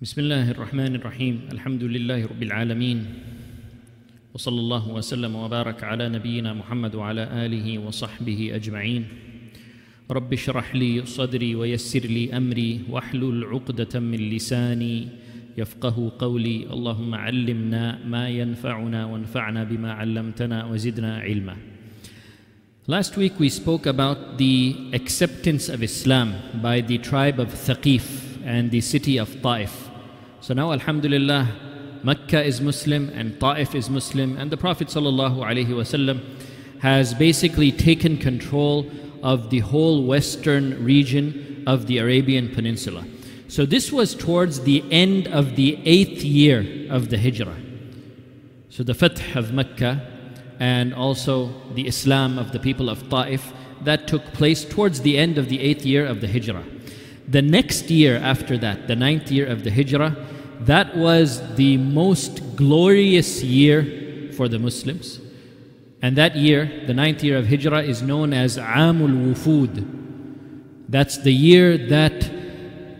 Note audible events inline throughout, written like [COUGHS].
بسم الله الرحمن الرحيم الحمد لله رب العالمين وصلى الله وسلم وبارك على نبينا محمد وعلى اله وصحبه اجمعين رب اشرح لي صدري ويسر لي امري واحلل عقده من لساني يفقه قولي اللهم علمنا ما ينفعنا وانفعنا بما علمتنا وزدنا علما Last week we spoke about the acceptance of Islam by the tribe of Thaqif and the city of Ta'if. So now, Alhamdulillah, Mecca is Muslim and Ta'if is Muslim, and the Prophet ﷺ has basically taken control of the whole western region of the Arabian Peninsula. So this was towards the end of the eighth year of the Hijrah. So the Fath of Mecca and also the Islam of the people of Ta'if, that took place towards the end of the eighth year of the Hijrah. The next year after that, the ninth year of the Hijrah, that was the most glorious year for the Muslims. And that year, the ninth year of Hijrah, is known as Amul Wufud. That's the year that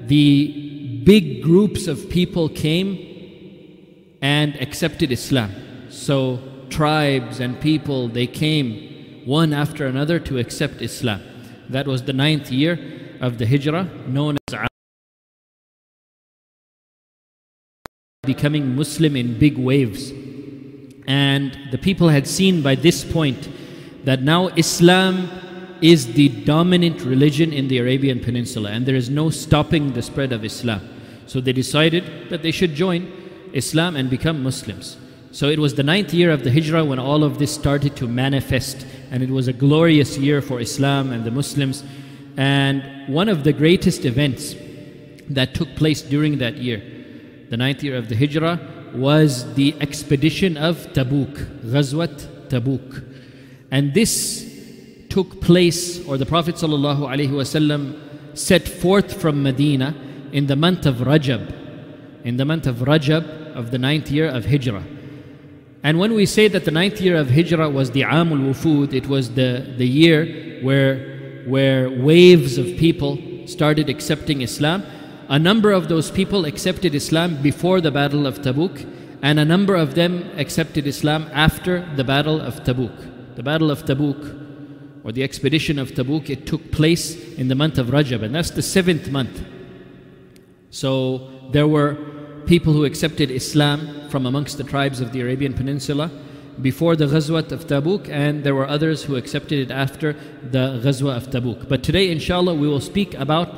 the big groups of people came and accepted Islam. So tribes and people, they came one after another to accept Islam. That was the ninth year of the Hijrah, known as becoming Muslim in big waves. And the people had seen by this point that now Islam is the dominant religion in the Arabian Peninsula and there is no stopping the spread of Islam. So they decided that they should join Islam and become Muslims. So it was the ninth year of the Hijrah when all of this started to manifest, and it was a glorious year for Islam and the Muslims. And one of the greatest events that took place during that year, the ninth year of the Hijrah, was the expedition of Tabuk, Ghazwat Tabuk. And this took place, or the Prophet ﷺ set forth from Medina in the month of Rajab, in the month of Rajab of the ninth year of Hijrah. And when we say that the ninth year of Hijrah was the Amul Wufud, it was the, the year where, where waves of people started accepting Islam. A number of those people accepted Islam before the Battle of Tabuk, and a number of them accepted Islam after the Battle of Tabuk. The Battle of Tabuk, or the expedition of Tabuk, it took place in the month of Rajab, and that's the seventh month. So there were people who accepted Islam from amongst the tribes of the Arabian Peninsula before the Ghazwat of Tabuk, and there were others who accepted it after the Ghazwa of Tabuk. But today, inshallah, we will speak about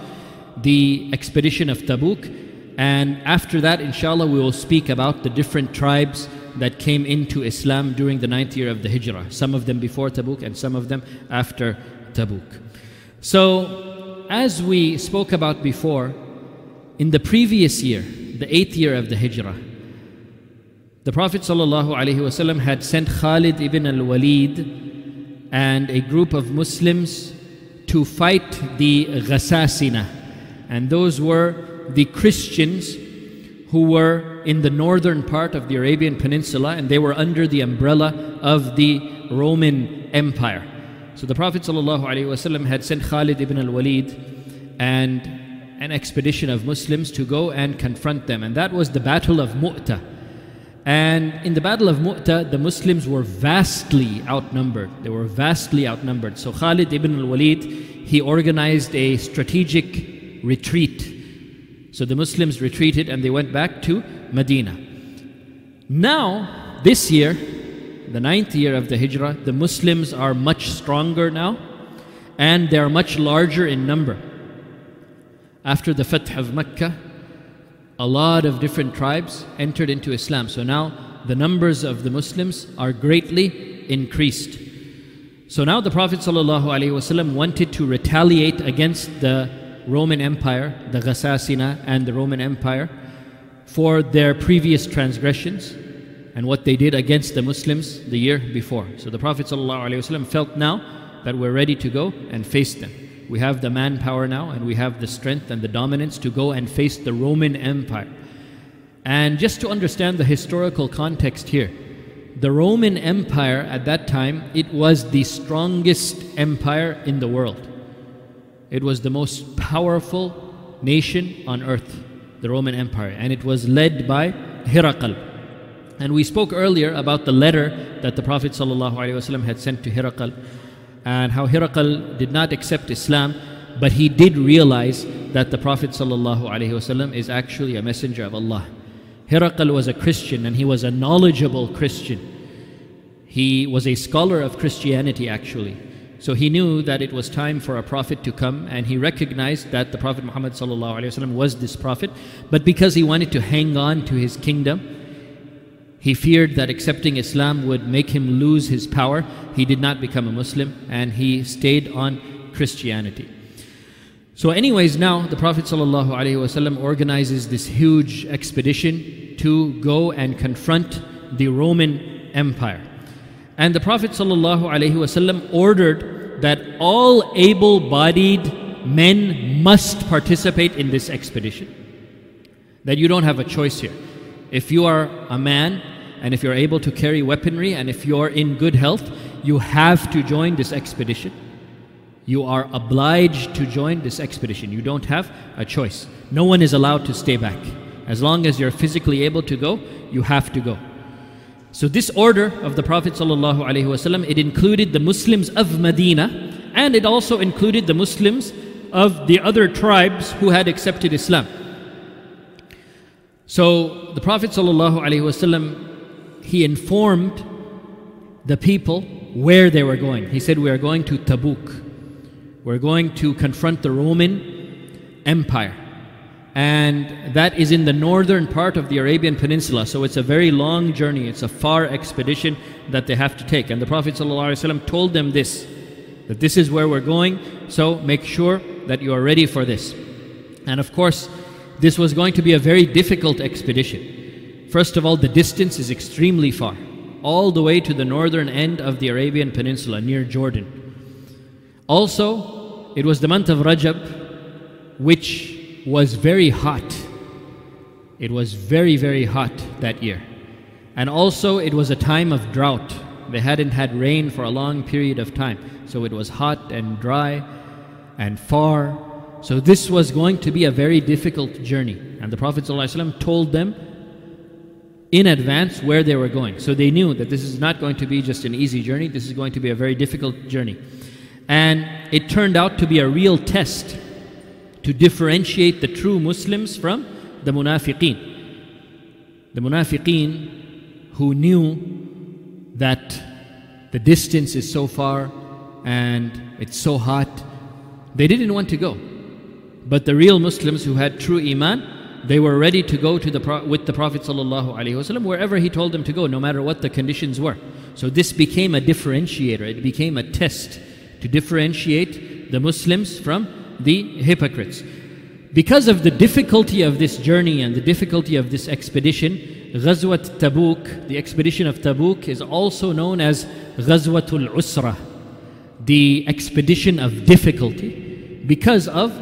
the expedition of Tabuk, and after that, inshallah, we will speak about the different tribes that came into Islam during the ninth year of the Hijrah, some of them before Tabuk and some of them after Tabuk. So, as we spoke about before, in the previous year, the eighth year of the Hijrah, the Prophet ﷺ had sent Khalid ibn al Walid and a group of Muslims to fight the Ghasasina. And those were the Christians who were in the northern part of the Arabian Peninsula and they were under the umbrella of the Roman Empire. So the Prophet ﷺ had sent Khalid ibn al Walid and an expedition of Muslims to go and confront them. And that was the Battle of Mu'tah. And in the Battle of Mu'tah, the Muslims were vastly outnumbered. They were vastly outnumbered. So Khalid ibn al Walid, he organized a strategic retreat. So the Muslims retreated and they went back to Medina. Now, this year, the ninth year of the Hijrah, the Muslims are much stronger now and they are much larger in number. After the Fath of Mecca, a lot of different tribes entered into Islam. So now the numbers of the Muslims are greatly increased. So now the Prophet ﷺ wanted to retaliate against the Roman Empire, the Ghasasina and the Roman Empire, for their previous transgressions and what they did against the Muslims the year before. So the Prophet ﷺ felt now that we're ready to go and face them. We have the manpower now and we have the strength and the dominance to go and face the Roman Empire. And just to understand the historical context here, the Roman Empire at that time, it was the strongest empire in the world. It was the most powerful nation on earth. the Roman Empire, and it was led by Hiraqal. And we spoke earlier about the letter that the Prophet ﷺ had sent to Hiraqal and how Hiraqal did not accept Islam, but he did realize that the Prophet ﷺ is actually a messenger of Allah. Hiraqal was a Christian and he was a knowledgeable Christian. He was a scholar of Christianity actually. So he knew that it was time for a prophet to come and he recognized that the Prophet Muhammad ﷺ was this prophet. But because he wanted to hang on to his kingdom, he feared that accepting Islam would make him lose his power. He did not become a Muslim and he stayed on Christianity. So, anyways, now the Prophet ﷺ organizes this huge expedition to go and confront the Roman Empire. And the Prophet ﷺ ordered that all able bodied men must participate in this expedition. That you don't have a choice here. If you are a man and if you're able to carry weaponry and if you're in good health, you have to join this expedition. You are obliged to join this expedition. You don't have a choice. No one is allowed to stay back. As long as you're physically able to go, you have to go. So this order of the Prophet ﷺ, it included the Muslims of Medina and it also included the Muslims of the other tribes who had accepted Islam. So the Prophet ﷺ he informed the people where they were going. He said, We are going to Tabuk. We're going to confront the Roman Empire. And that is in the northern part of the Arabian Peninsula. So it's a very long journey. It's a far expedition that they have to take. And the Prophet ﷺ told them this that this is where we're going. So make sure that you are ready for this. And of course, this was going to be a very difficult expedition. First of all, the distance is extremely far, all the way to the northern end of the Arabian Peninsula near Jordan. Also, it was the month of Rajab, which was very hot. It was very, very hot that year. And also, it was a time of drought. They hadn't had rain for a long period of time. So it was hot and dry and far. So this was going to be a very difficult journey. And the Prophet ﷺ told them in advance where they were going. So they knew that this is not going to be just an easy journey, this is going to be a very difficult journey. And it turned out to be a real test to differentiate the true Muslims from the munafiqeen. The munafiqeen who knew that the distance is so far and it's so hot, they didn't want to go. But the real Muslims who had true Iman, they were ready to go to the with the Prophet ﷺ wherever he told them to go, no matter what the conditions were. So this became a differentiator. It became a test to differentiate the Muslims from the hypocrites. Because of the difficulty of this journey and the difficulty of this expedition, Ghazwat Tabuk, the expedition of Tabuk, is also known as Ghazwatul Usra, the expedition of difficulty, because of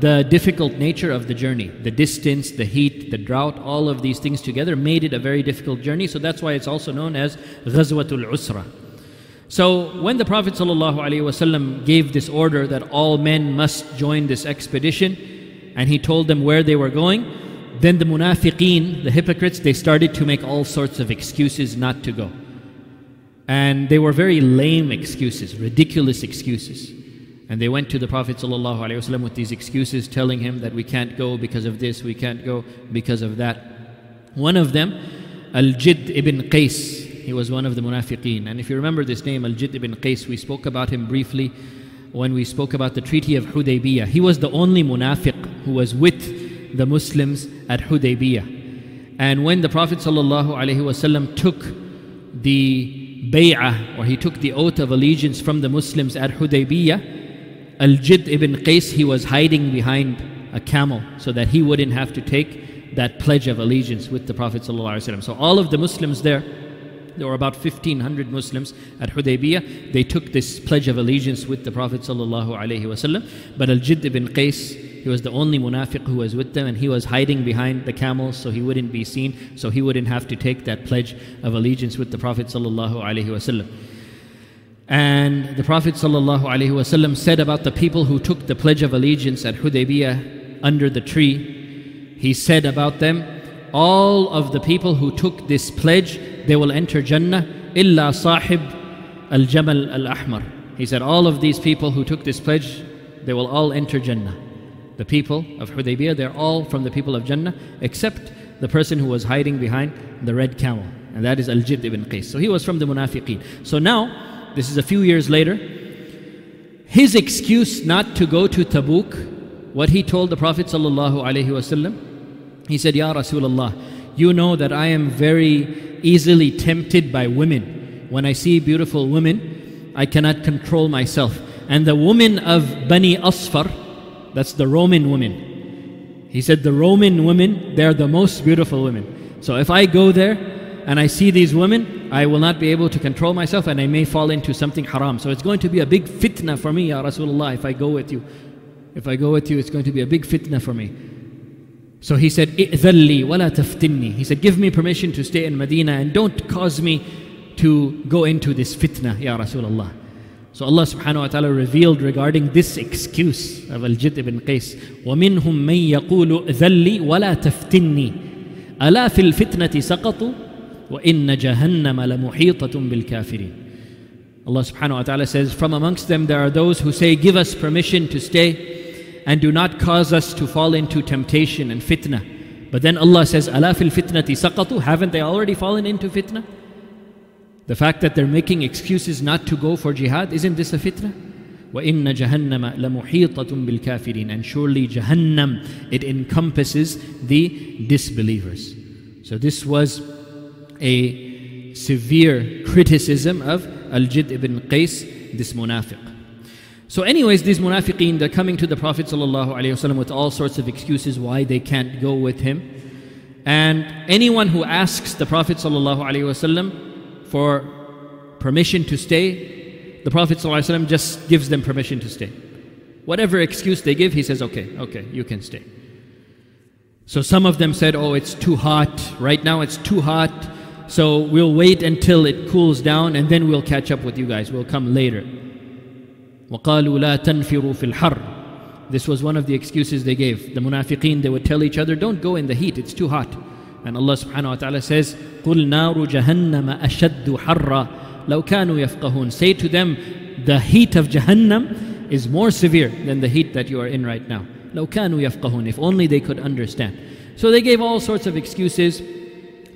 the difficult nature of the journey. The distance, the heat, the drought, all of these things together made it a very difficult journey. So that's why it's also known as Ghazwatul Usra. So when the Prophet ﷺ gave this order that all men must join this expedition, and he told them where they were going, then the munafiqeen, the hypocrites, they started to make all sorts of excuses not to go. And they were very lame excuses, ridiculous excuses. And they went to the Prophet ﷺ with these excuses, telling him that we can't go because of this, we can't go because of that. One of them, Al Jid ibn Qais, he was one of the munafiqeen. And if you remember this name, Al Jid ibn Qais, we spoke about him briefly when we spoke about the Treaty of Hudaybiyah. He was the only munafiq who was with the Muslims at Hudaybiyah. And when the Prophet ﷺ took the bay'ah, or he took the oath of allegiance from the Muslims at Hudaybiyah, Al-Jid ibn Qais, he was hiding behind a camel so that he wouldn't have to take that pledge of allegiance with the Prophet ﷺ. So all of the Muslims there, there were about 1500 Muslims at Hudaybiyah, they took this pledge of allegiance with the Prophet ﷺ. But Al-Jid ibn Qais, he was the only munafiq who was with them and he was hiding behind the camels so he wouldn't be seen so he wouldn't have to take that pledge of allegiance with the prophet ﷺ. And the Prophet ﷺ said about the people who took the Pledge of Allegiance at Hudaybiyah under the tree, he said about them, All of the people who took this pledge, they will enter Jannah, illa sahib al Jamal al Ahmar. He said, All of these people who took this pledge, they will all enter Jannah. The people of Hudaybiyah, they're all from the people of Jannah, except the person who was hiding behind the red camel, and that is Al Jid ibn Qais. So he was from the Munafiqeen. So now, this is a few years later, his excuse not to go to Tabuk, what he told the Prophet ﷺ, he said, Ya Rasulullah, you know that I am very easily tempted by women. When I see beautiful women, I cannot control myself. And the women of Bani Asfar, that's the Roman women. He said, The Roman women, they're the most beautiful women. So if I go there and I see these women, I will not be able to control myself and I may fall into something haram. So it's going to be a big fitna for me, Ya Rasulullah, if I go with you. If I go with you, it's going to be a big fitna for me. So he said, إِذَلِّي وَلَا تَفْتِنِّي He said, give me permission to stay in Medina and don't cause me to go into this fitna, Ya Rasulullah. So Allah subhanahu wa ta'ala revealed regarding this excuse of Al-Jid ibn Qais, وَمِنْهُمْ مَنْ يَقُولُ ذَلِّي وَلَا تَفْتِنِّي أَلَا فِي الْفِتْنَةِ سَقَطُوا وَإِنَّ جَهَنَّمَ لَمُحِيطَةٌ بِالْكَافِرِينَ Allah subhanahu wa ta'ala says, From amongst them there are those who say, Give us permission to stay and do not cause us to fall into temptation and fitna. But then Allah says, Ala fil fitnati saqatu. Haven't they already fallen into fitna? The fact that they're making excuses not to go for jihad, isn't this a fitna? وَإِنَّ جَهَنَّمَ لَمُحِيطَةٌ بِالْكَافِرِينَ And surely Jahannam, it encompasses the disbelievers. So this was a severe criticism of Al-Jid ibn Qais, this munafiq. So, anyways, these munafiqeen, they're coming to the Prophet ﷺ with all sorts of excuses why they can't go with him. And anyone who asks the Prophet ﷺ for permission to stay, the Prophet ﷺ just gives them permission to stay. Whatever excuse they give, he says, okay, okay, you can stay. So some of them said, oh, it's too hot. Right now it's too hot. So we'll wait until it cools down and then we'll catch up with you guys. We'll come later. وَقَالُوا لَا تَنْفِرُوا فِي الْحَرِّ This was one of the excuses they gave. The munafiqeen, they would tell each other, don't go in the heat, it's too hot. And Allah subhanahu wa ta'ala says, قُلْ نَارُ جَهَنَّمَ أَشَدُّ حَرًّا لَوْ كَانُوا يَفْقَهُونَ Say to them, the heat of Jahannam is more severe than the heat that you are in right now. لَوْ كَانُوا يَفْقَهُونَ If only they could understand. So they gave all sorts of excuses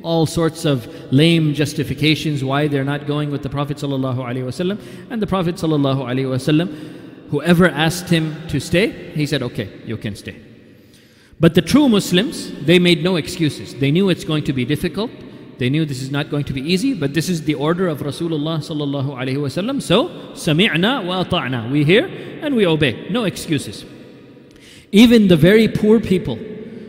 all sorts of lame justifications why they're not going with the Prophet ﷺ. And the Prophet ﷺ, whoever asked him to stay, he said, okay, you can stay. But the true Muslims, they made no excuses. They knew it's going to be difficult. They knew this is not going to be easy, but this is the order of Rasulullah sallallahu alaihi wasallam. So, sami'na wa. We hear and we obey. No excuses. Even the very poor people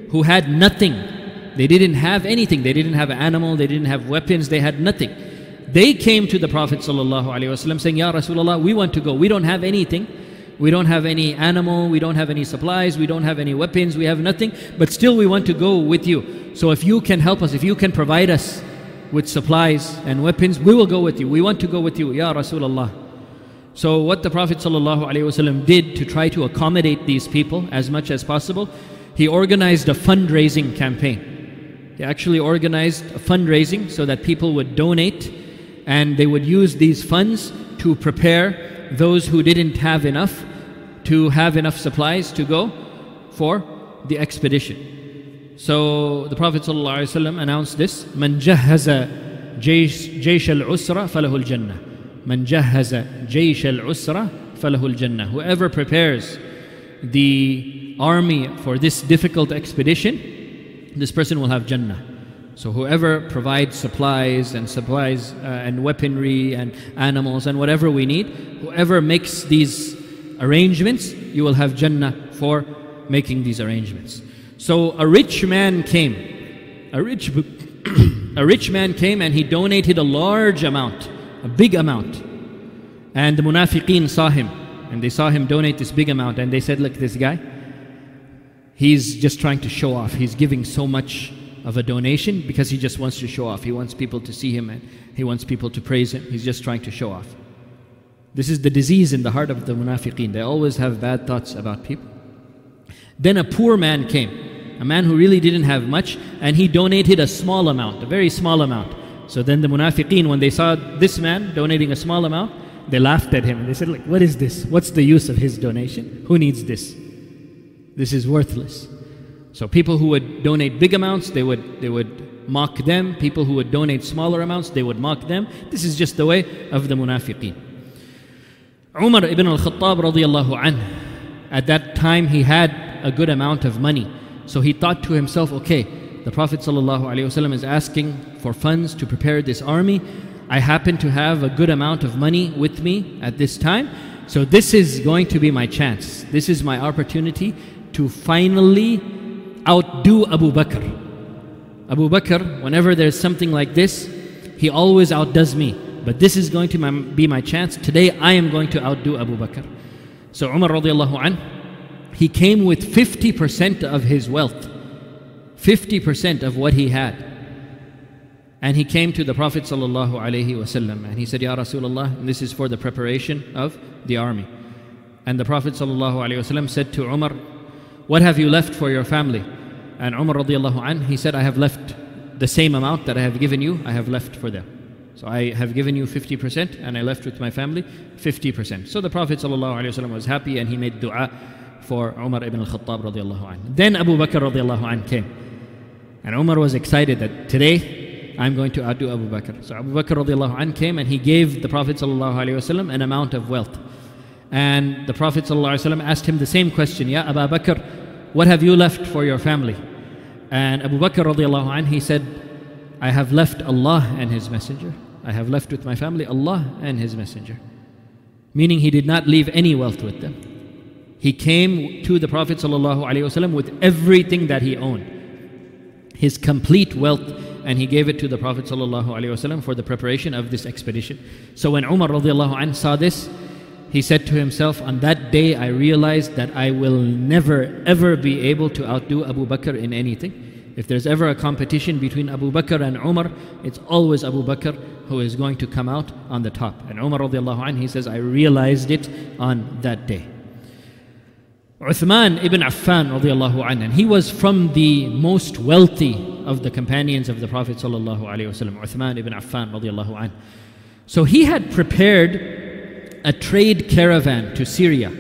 who had nothing they didn't have anything. They didn't have an animal, they didn't have weapons, they had nothing. They came to the Prophet ﷺ saying, Ya Rasulullah, we want to go. We don't have anything. We don't have any animal, we don't have any supplies, we don't have any weapons, we have nothing, but still we want to go with you. So if you can help us, if you can provide us with supplies and weapons, we will go with you. We want to go with you, Ya Rasulullah. So what the Prophet ﷺ did to try to accommodate these people as much as possible, he organized a fundraising campaign. They actually organized fundraising so that people would donate and they would use these funds to prepare those who didn't have enough to have enough supplies to go for the expedition. So the Prophet ﷺ announced this Man jahaza jaysh al usra falahul jannah. Man jahaza jaysh al usra falahul jannah. Whoever prepares the army for this difficult expedition, this person will have Jannah. So whoever provides supplies and supplies uh, and weaponry and animals and whatever we need, whoever makes these arrangements, you will have Jannah for making these arrangements. So a rich man came, a rich, [COUGHS] a rich man came and he donated a large amount, a big amount. And the munafiqeen saw him and they saw him donate this big amount and they said, look, this guy, He's just trying to show off. He's giving so much of a donation because he just wants to show off. He wants people to see him and he wants people to praise him. He's just trying to show off. This is the disease in the heart of the munafiqeen. They always have bad thoughts about people. Then a poor man came. a man who really didn't have much, and he donated a small amount, a very small amount. So then the munafiqeen, when they saw this man donating a small amount, they laughed at him they said, like, what is this? What's the use of his donation? Who needs this? This is worthless. So people who would donate big amounts, they would, they would mock them. People who would donate smaller amounts, they would mock them. This is just the way of the munafiqeen. Umar ibn al-Khattab radiallahu anh, at that time he had a good amount of money. So he thought to himself, okay, the Prophet ﷺ is asking for funds to prepare this army. I happen to have a good amount of money with me at this time. So this is going to be my chance. This is my opportunity to finally outdo Abu Bakr. Abu Bakr, whenever there's something like this, he always outdoes me. But this is going to be my chance. Today I am going to outdo Abu Bakr. So Umar radiallahu anh, he came with 50% of his wealth. 50% of what he had. And he came to the Prophet sallallahu alaihi wasallam and he said, Ya Rasulullah, and this is for the preparation of the army. And the Prophet sallallahu alaihi wasallam said to Umar, What have you left for your family? And Umar radiallahu anh, he said, I have left the same amount that I have given you, I have left for them. So I have given you 50% and I left with my family 50%. So the Prophet ﷺ was happy and he made dua for Umar ibn al-Khattab radiallahu anh. Then Abu Bakr radiallahu anh came. And Umar was excited that today I'm going to outdo Abu Bakr. So Abu Bakr radiallahu anh came and he gave the Prophet ﷺ an amount of wealth. And the Prophet ﷺ asked him the same question, Ya Abu Bakr, what have you left for your family? And Abu Bakr radiallahu anh, he said, I have left Allah and His Messenger. I have left with my family Allah and His Messenger. Meaning he did not leave any wealth with them. He came to the Prophet ﷺ with everything that he owned, his complete wealth, and he gave it to the Prophet ﷺ for the preparation of this expedition. So when Umar radiallahu saw this, he said to himself, On that day I realized that I will never ever be able to outdo Abu Bakr in anything. If there's ever a competition between Abu Bakr and Umar, it's always Abu Bakr who is going to come out on the top. And Umar radiallahu anh, he says, I realized it on that day. Uthman ibn Affan radiallahu anh, and he was from the most wealthy of the companions of the Prophet sallallahu alaihi wasallam. Uthman ibn Affan radiallahu anh. So he had prepared a trade caravan to Syria.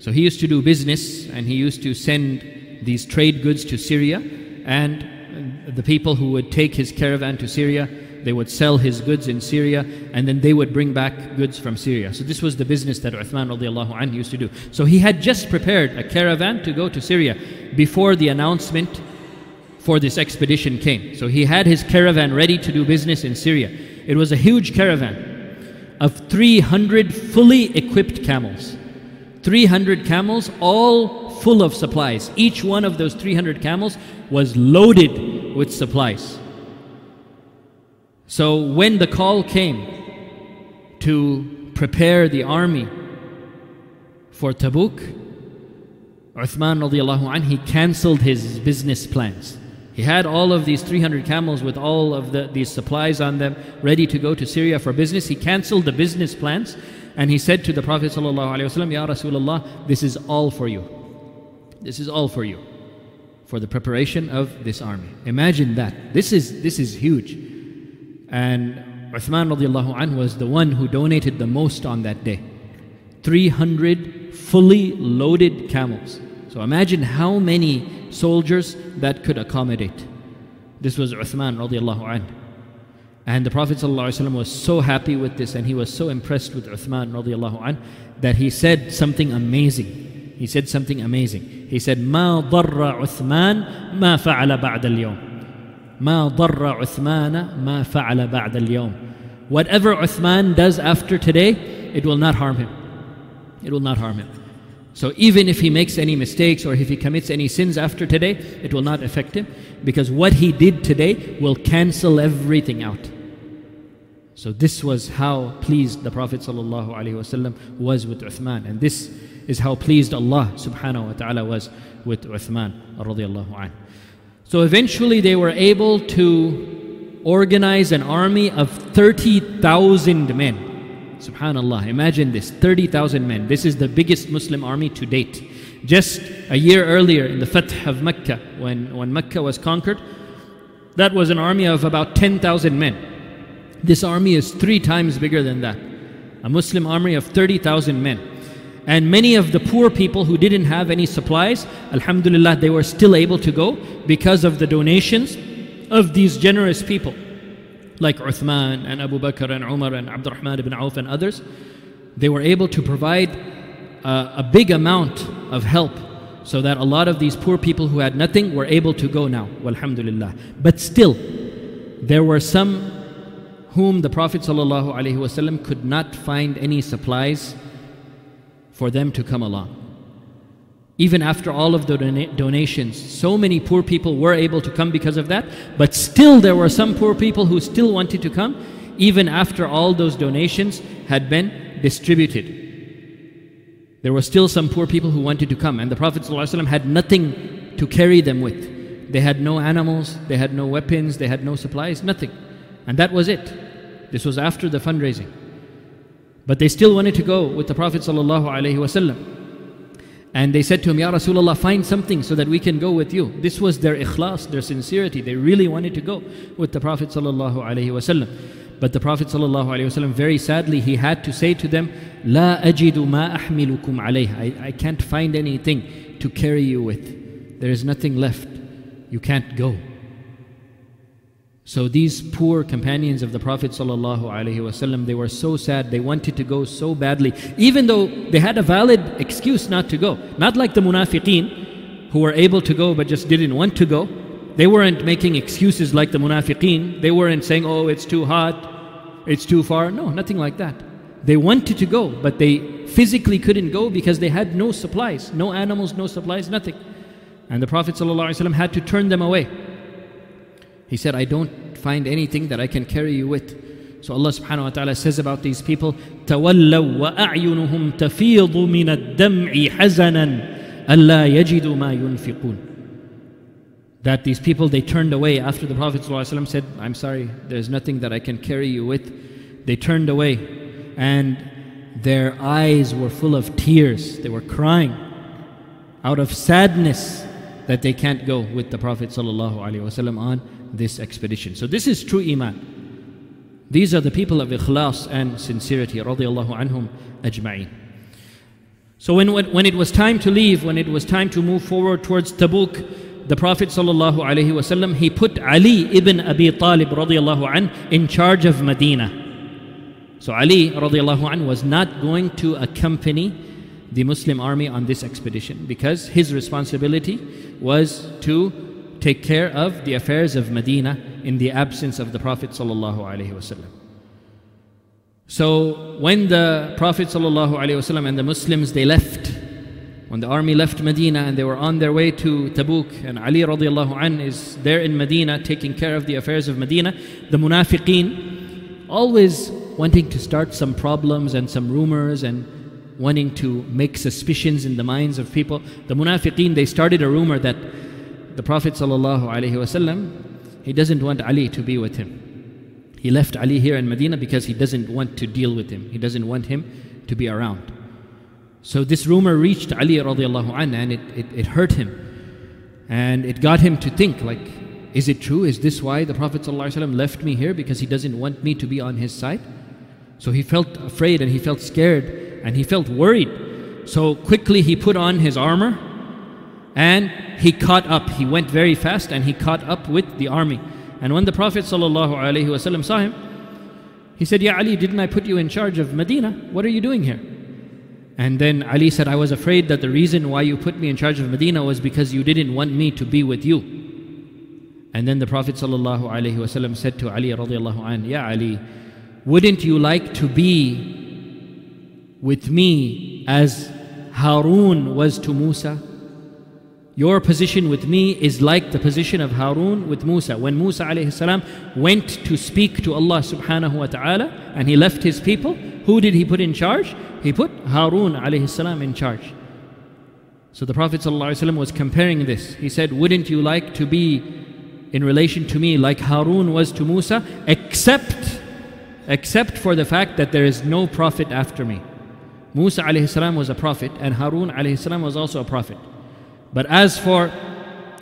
So he used to do business and he used to send these trade goods to Syria and the people who would take his caravan to Syria, they would sell his goods in Syria, and then they would bring back goods from Syria. So this was the business that Uthman radiallahu anh used to do. So he had just prepared a caravan to go to Syria before the announcement for this expedition came. So he had his caravan ready to do business in Syria. It was a huge caravan of 300 fully equipped camels. 300 camels, all full of supplies. Each one of those 300 camels was loaded with supplies. So when the call came to prepare the army for Tabuk, Uthman radiallahu anh, he cancelled his business plans. He had all of these 300 camels with all of the, these supplies on them ready to go to Syria for business. He cancelled the business plans and he said to the Prophet ﷺ, Ya Rasulullah, this is all for you. This is all for you, for the preparation of this army. Imagine that. This is, this is huge. And Uthman radiallahu anh was the one who donated the most on that day. 300 fully loaded camels. So imagine how many soldiers that could accommodate. This was Uthman radiallahu anh. And the Prophet ﷺ was so happy with this and he was so impressed with Uthman radiallahu anh that he said something amazing. He said something amazing. He said, ما ضر عثمان ما فعل بعد اليوم. ما ضر عثمان ما فعل بعد اليوم. Whatever Uthman does after today, it will not harm him. It will not harm him. So even if he makes any mistakes or if he commits any sins after today, it will not affect him because what he did today will cancel everything out. So this was how pleased the Prophet ﷺ was with Uthman. And this is how pleased Allah subhanahu wa ta'ala was with Uthman. So eventually they were able to organize an army of 30,000 men. Subhanallah, imagine this 30,000 men. This is the biggest Muslim army to date. Just a year earlier in the Fath of Mecca, when, when Mecca was conquered, that was an army of about 10,000 men. This army is three times bigger than that. A Muslim army of 30,000 men. And many of the poor people who didn't have any supplies, Alhamdulillah, they were still able to go because of the donations of these generous people, like Uthman and Abu Bakr and Umar and Abdurrahman ibn Auf and others. They were able to provide a, a big amount of help so that a lot of these poor people who had nothing were able to go now, alhamdulillah. But still, there were some whom the Prophet ﷺ could not find any supplies for them to come along. Even after all of the donations, so many poor people were able to come because of that, but still there were some poor people who still wanted to come, even after all those donations had been distributed. There were still some poor people who wanted to come, and the Prophet ﷺ had nothing to carry them with. They had no animals, they had no weapons, they had no supplies, nothing. And that was it. This was after the fundraising. But they still wanted to go with the Prophet ﷺ. And they said to him, Ya Rasulullah, find something so that we can go with you. This was their ikhlas, their sincerity. They really wanted to go with the Prophet. But the Prophet, very sadly, he had to say to them, La ajidu ma ahmilukum alayh. I, I can't find anything to carry you with. There is nothing left. You can't go. So these poor companions of the Prophet ﷺ, they were so sad. They wanted to go so badly, even though they had a valid excuse not to go. Not like the munafiqeen, who were able to go but just didn't want to go. They weren't making excuses like the munafiqeen. They weren't saying, oh, it's too hot, it's too far. No, nothing like that. They wanted to go, but they physically couldn't go because they had no supplies, no animals, no supplies, nothing. And the Prophet ﷺ had to turn them away. He said, I don't find anything that I can carry you with. So Allah subhanahu wa ta'ala says about these people, تَوَلَّوا وَأَعْيُنُهُمْ تَفِيضُ مِنَ الدَّمْعِ حَزَنًا أَلَّا يَجِدُوا مَا يُنْفِقُونَ that these people they turned away after the Prophet ﷺ said, I'm sorry, there's nothing that I can carry you with. They turned away and their eyes were full of tears. They were crying out of sadness that they can't go with the Prophet ﷺ on this expedition. So this is true Iman. These are the people of ikhlas and sincerity, radiallahu anhum ajma'in. So when, when it was time to leave, when it was time to move forward towards Tabuk, the Prophet ﷺ, he put Ali ibn Abi Talib radiallahu an in charge of Medina. So Ali radiallahu an was not going to accompany the Muslim army on this expedition because his responsibility was to take care of the affairs of Medina in the absence of the Prophet ﷺ. So when the Prophet ﷺ and the Muslims they left when the army left Medina and they were on their way to Tabuk, and Ali radiallahu an is there in Medina taking care of the affairs of Medina, the munafiqeen, always wanting to start some problems and some rumors and wanting to make suspicions in the minds of people. The munafiqeen, they started a rumor that the Prophet ﷺ, he doesn't want Ali to be with him. He left Ali here in Medina because he doesn't want to deal with him. He doesn't want him to be around. So this rumor reached Ali radiallahu and it, it, it hurt him. And it got him to think like, is it true? Is this why the Prophet ﷺ left me here? Because he doesn't want me to be on his side? So he felt afraid and he felt scared and he felt worried. So quickly he put on his armor and he caught up. He went very fast and he caught up with the army. And when the Prophet ﷺ saw him, he said, Ya Ali, didn't I put you in charge of Medina? What are you doing here? And then Ali said, I was afraid that the reason why you put me in charge of Medina was because you didn't want me to be with you. And then the Prophet ﷺ said to Ali anh, Ya Ali, wouldn't you like to be with me as Harun was to Musa? Your position with me is like the position of Harun with Musa. When Musa alayhi went to speak to Allah subhanahu wa ta'ala and he left his people, who did he put in charge? He put Harun alayhi in charge. So the Prophet ﷺ was comparing this. He said, Wouldn't you like to be in relation to me like Harun was to Musa, except, except for the fact that there is no prophet after me. Musa salam was a prophet and Harun salam was also a prophet. But as for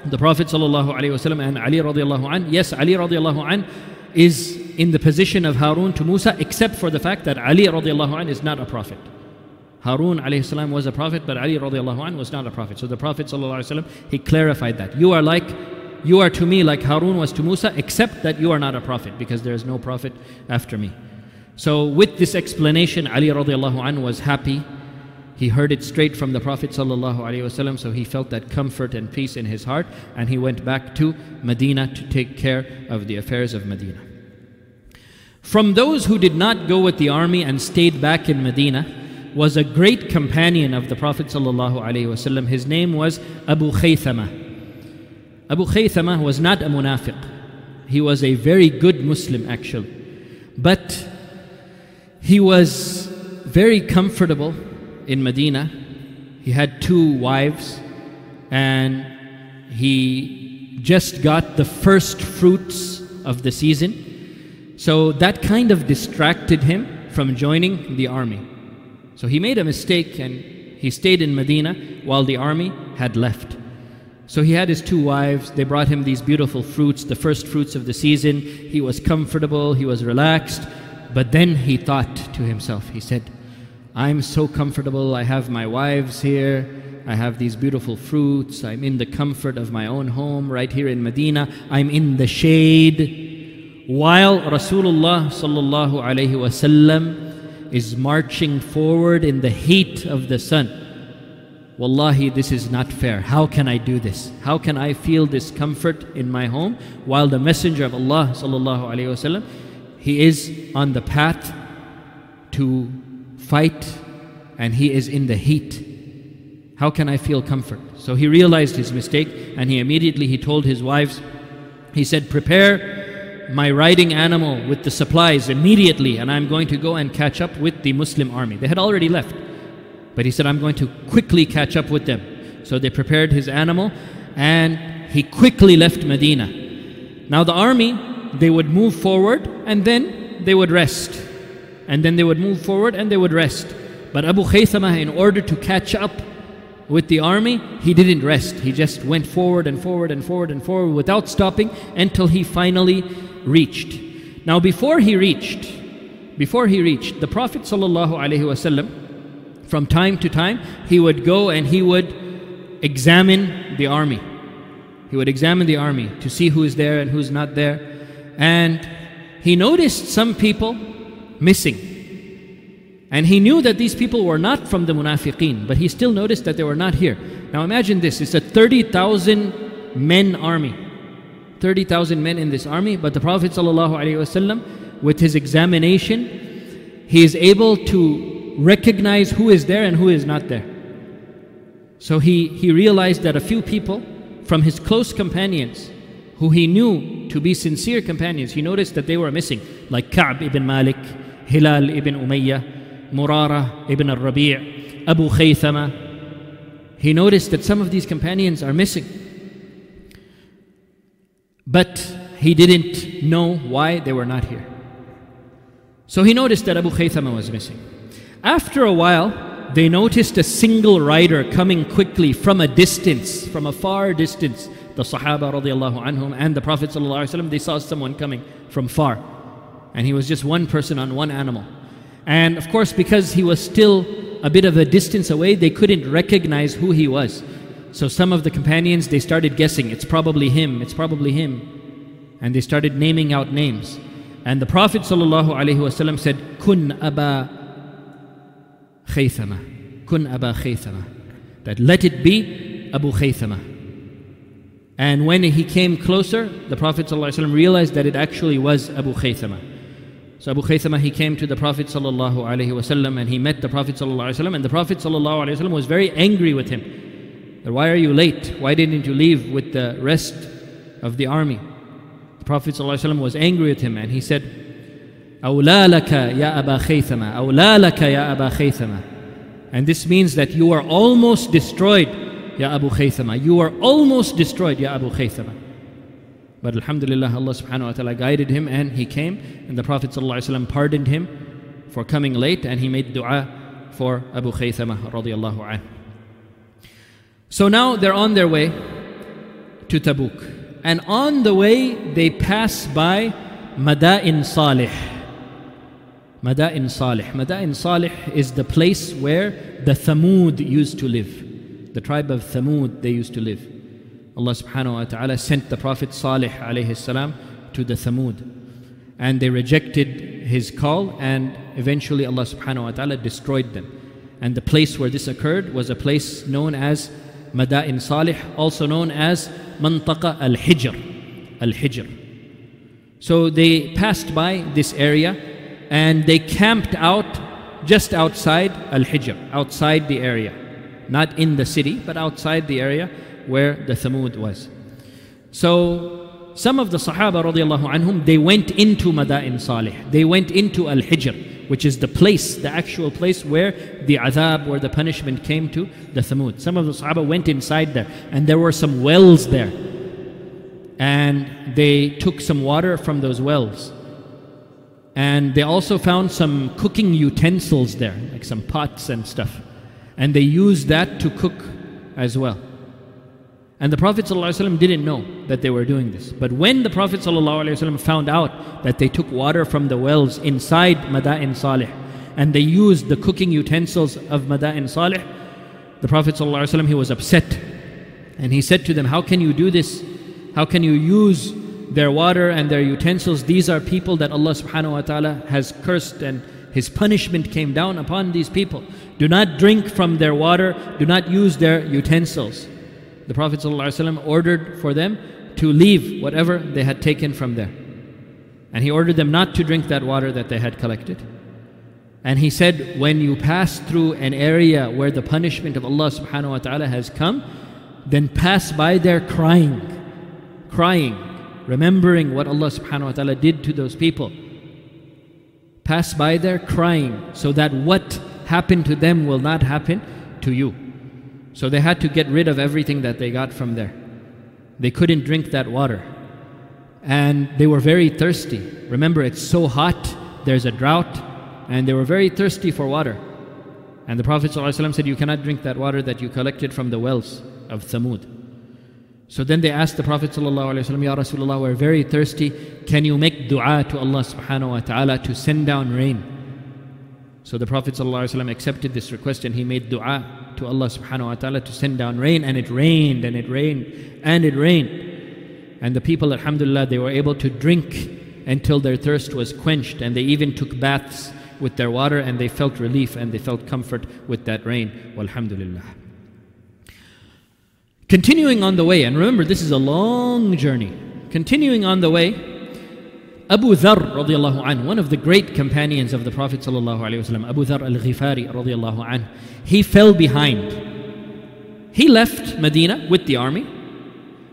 the Prophet wasallam and Ali radiallahu an, yes, Ali radiallahu an is in the position of Harun to Musa, except for the fact that Ali radiallahu an is not a prophet. Harun alayhi was a prophet, but Ali radiallahu an was not a prophet. So the Prophet wasallam he clarified that you are like you are to me like Harun was to Musa, except that you are not a prophet because there is no prophet after me. So with this explanation, Ali radiallahu an was happy. He heard it straight from the Prophet wasallam, so he felt that comfort and peace in his heart, and he went back to Medina to take care of the affairs of Medina. From those who did not go with the army and stayed back in Medina was a great companion of the Prophet wasallam. His name was Abu Khaythama. Abu Khaythama was not a munafiq. He was a very good Muslim actually. But he was very comfortable in Medina. He had two wives and he just got the first fruits of the season. So that kind of distracted him from joining the army. So he made a mistake and he stayed in Medina while the army had left. So he had his two wives. They brought him these beautiful fruits, the first fruits of the season. He was comfortable, he was relaxed. But then he thought to himself, he said, I'm so comfortable. I have my wives here. I have these beautiful fruits. I'm in the comfort of my own home right here in Medina. I'm in the shade. While Rasulullah sallallahu alaihi wasallam is marching forward in the heat of the sun. Wallahi, this is not fair. How can I do this? How can I feel this comfort in my home while the Messenger of Allah sallallahu alaihi wasallam he is on the path to fight and he is in the heat. How can I feel comfort? So he realized his mistake and he immediately he told his wives, he said, Prepare my riding animal with the supplies immediately, and I'm going to go and catch up with the Muslim army. They had already left. But he said, I'm going to quickly catch up with them. So they prepared his animal and he quickly left Medina. Now the army they would move forward and then they would rest. And then they would move forward and they would rest. But Abu Khaythama, in order to catch up with the army, he didn't rest. He just went forward and forward and forward and forward without stopping until he finally reached. Now, before he reached, before he reached, the Prophet ﷺ, from time to time, he would go and he would examine the army. He would examine the army to see who is there and who's not there. And he noticed some people missing. And he knew that these people were not from the munafiqeen, but he still noticed that they were not here. Now imagine this it's a 30,000 men army. 30,000 men in this army, but the Prophet ﷺ, with his examination, he is able to recognize who is there and who is not there. So he, he realized that a few people from his close companions who he knew to be sincere companions, he noticed that they were missing, like Ka'b ibn Malik, Hilal ibn Umayyah, Murara ibn al-Rabi' Abu Khaythama. He noticed that some of these companions are missing. But he didn't know why they were not here. So he noticed that Abu Khaythama was missing. After a while, they noticed a single rider coming quickly from a distance, from a far distance the Sahaba radiallahu anhum and the Prophet sallallahu they saw someone coming from far. And he was just one person on one animal. And of course, because he was still a bit of a distance away, they couldn't recognize who he was. So some of the companions, they started guessing, it's probably him, it's probably him. And they started naming out names. And the Prophet ﷺ said, Kun Aba Khaythama. Kun Aba Khaythama. That let it be Abu Khaythama. And when he came closer, the Prophet ﷺ realized that it actually was Abu Khaythama. So Abu Khaythama, he came to the Prophet ﷺ and he met the Prophet ﷺ and the Prophet ﷺ was very angry with him. That, Why are you late? Why didn't you leave with the rest of the army? The Prophet ﷺ was angry with him and he said, أولى لك يا أبا خيثمة أولى لك يا أبا خيثمة And this means that you are almost destroyed Ya Abu Khaythama. You are almost destroyed, Ya Abu Khaythama. But Alhamdulillah, Allah subhanahu wa ta'ala guided him and he came, and the Prophet ﷺ pardoned him for coming late, and he made dua for Abu Khaythama radiallahu anh. So now they're on their way to Tabuk. And on the way, they pass by Mada'in Salih. Mada'in Salih. Mada'in Salih is the place where the Thamud used to live. The tribe of Thamud, they used to live. Allah subhanahu wa ta'ala sent the Prophet Salih alayhi salam to the Thamud. And they rejected his call and eventually Allah subhanahu wa ta'ala destroyed them. And the place where this occurred was a place known as Mada'in Salih, also known as Mantaqa al Hijr. Al Hijr. So they passed by this area and they camped out just outside Al Hijr, outside the area. Not in the city, but outside the area where the Thamud was. So some of the Sahaba radiallahu anhum, they went into Mada'in Salih. They went into Al Hijr, which is the place, the actual place where the azab, where the punishment came to the Thamud. Some of the Sahaba went inside there, and there were some wells there. And they took some water from those wells. And they also found some cooking utensils there, like some pots and stuff. And they used that to cook as well. And the Prophet ﷺ didn't know that they were doing this. But when the Prophet ﷺ found out that they took water from the wells inside Mada'in Salih and they used the cooking utensils of Mada'in Salih, the Prophet ﷺ, he was upset. And he said to them, How can you do this? How can you use their water and their utensils? These are people that Allah subhanahu wa ta'ala has cursed and His punishment came down upon these people. Do not drink from their water, do not use their utensils the Prophet ﷺ ordered for them to leave whatever they had taken from there. And he ordered them not to drink that water that they had collected. And he said, When you pass through an area where the punishment of Allah subhanahu wa ta'ala has come, then pass by there crying, crying, remembering what Allah subhanahu wa ta'ala did to those people. Pass by there crying, so that what happened to them will not happen to you. So they had to get rid of everything that they got from there. They couldn't drink that water. And they were very thirsty. Remember, it's so hot, there's a drought, and they were very thirsty for water. And the Prophet ﷺ said, You cannot drink that water that you collected from the wells of Thamud. So then they asked the Prophet ﷺ, Ya Rasulullah, we're very thirsty. Can you make dua to Allah subhanahu wa ta'ala to send down rain? So the Prophet ﷺ accepted this request and he made dua to Allah subhanahu wa ta'ala to send down rain and it rained and it rained and it rained. And the people, alhamdulillah, they were able to drink until their thirst was quenched and they even took baths with their water and they felt relief and they felt comfort with that rain. Walhamdulillah. Continuing on the way, and remember this is a long journey. Continuing on the way, Abu Dhar radiallahu one of the great companions of the Prophet sallallahu alaihi wasallam, Abu Dhar al-Ghifari radiallahu he fell behind. He left Medina with the army,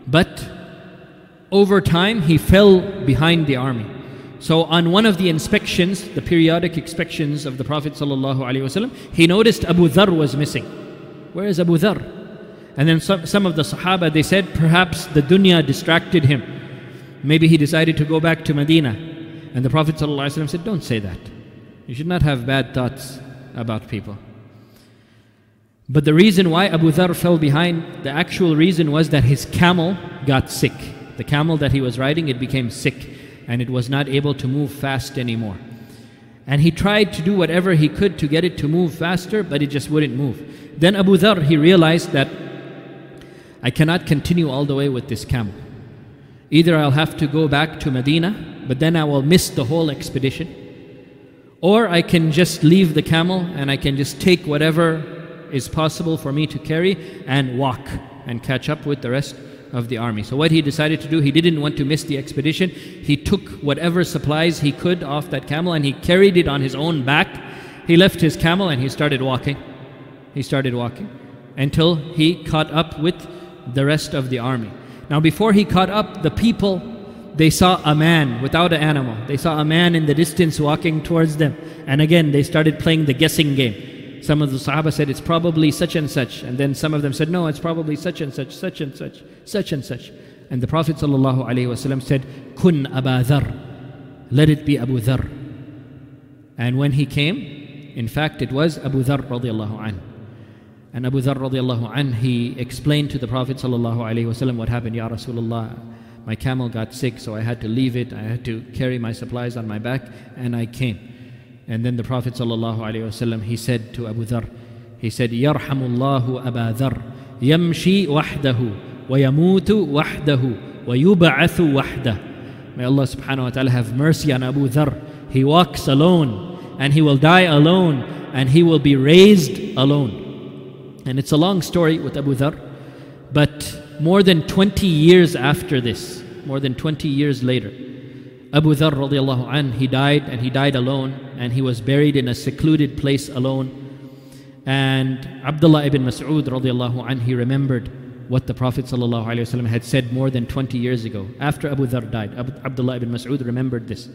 but over time he fell behind the army. So on one of the inspections, the periodic inspections of the Prophet sallallahu alaihi wasallam, he noticed Abu Dhar was missing. Where is Abu Dhar? And then some, some of the Sahaba they said perhaps the dunya distracted him. Maybe he decided to go back to Medina. And the Prophet said, Don't say that. You should not have bad thoughts about people. But the reason why Abu Dhar fell behind, the actual reason was that his camel got sick. The camel that he was riding, it became sick and it was not able to move fast anymore. And he tried to do whatever he could to get it to move faster, but it just wouldn't move. Then Abu Dhar, he realized that I cannot continue all the way with this camel. Either I'll have to go back to Medina, but then I will miss the whole expedition, or I can just leave the camel and I can just take whatever is possible for me to carry and walk and catch up with the rest of the army. So, what he decided to do, he didn't want to miss the expedition. He took whatever supplies he could off that camel and he carried it on his own back. He left his camel and he started walking. He started walking until he caught up with the rest of the army. Now, before he caught up, the people, they saw a man without an animal. They saw a man in the distance walking towards them. And again, they started playing the guessing game. Some of the Sahaba said, It's probably such and such. And then some of them said, No, it's probably such and such, such and such, such and such. And the Prophet ﷺ said, Kun Aba Dhar. Let it be Abu Dhar. And when he came, In fact, it was Abu Dhar radiallahu anhu. And Abu Dhar radiallahu anh, he explained to the Prophet sallallahu alaihi wasallam what happened. Ya Rasulullah, my camel got sick, so I had to leave it. I had to carry my supplies on my back, and I came. And then the Prophet sallallahu alaihi wasallam, he said to Abu Dhar, he said, Yarhamullahu Aba Dhar, yamshi wahdahu, wa yamutu wahdahu, wa yub'athu. May Allah subhanahu wa ta'ala have mercy on Abu Dhar. He walks alone, and he will die alone, and he will be raised alone. And it's a long story with Abu Dhar, but more than 20 years after this, more than 20 years later, Abu Dhar radiallahu he died and he died alone and he was buried in a secluded place alone. And Abdullah ibn Mas'ud radiallahu anh, he remembered what the Prophet ﷺ had said more than 20 years ago. After Abu Dhar died, Abdullah ibn Mas'ud remembered this,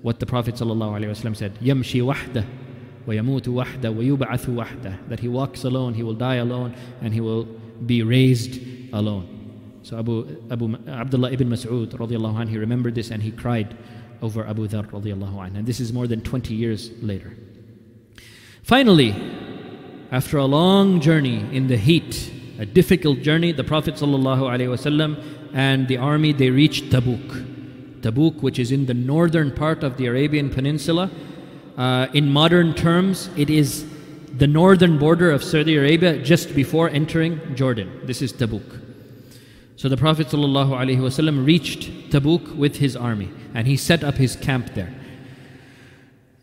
what the Prophet ﷺ said, يمشي وحده. وَيَمُوتُ وَحْدَ وَيُبْعَثُ وَحْدَ That he walks alone, he will die alone, and he will be raised alone. So Abu, Abu Abdullah ibn Mas'ud radiallahu anh, he remembered this and he cried over Abu Dhar radiallahu anh. And this is more than 20 years later. Finally, after a long journey in the heat, a difficult journey, the Prophet ﷺ and the army, they reached Tabuk. Tabuk, which is in the northern part of the Arabian Peninsula, uh, in modern terms, it is the northern border of Saudi Arabia just before entering Jordan. This is Tabuk. So the Prophet ﷺ reached Tabuk with his army and he set up his camp there.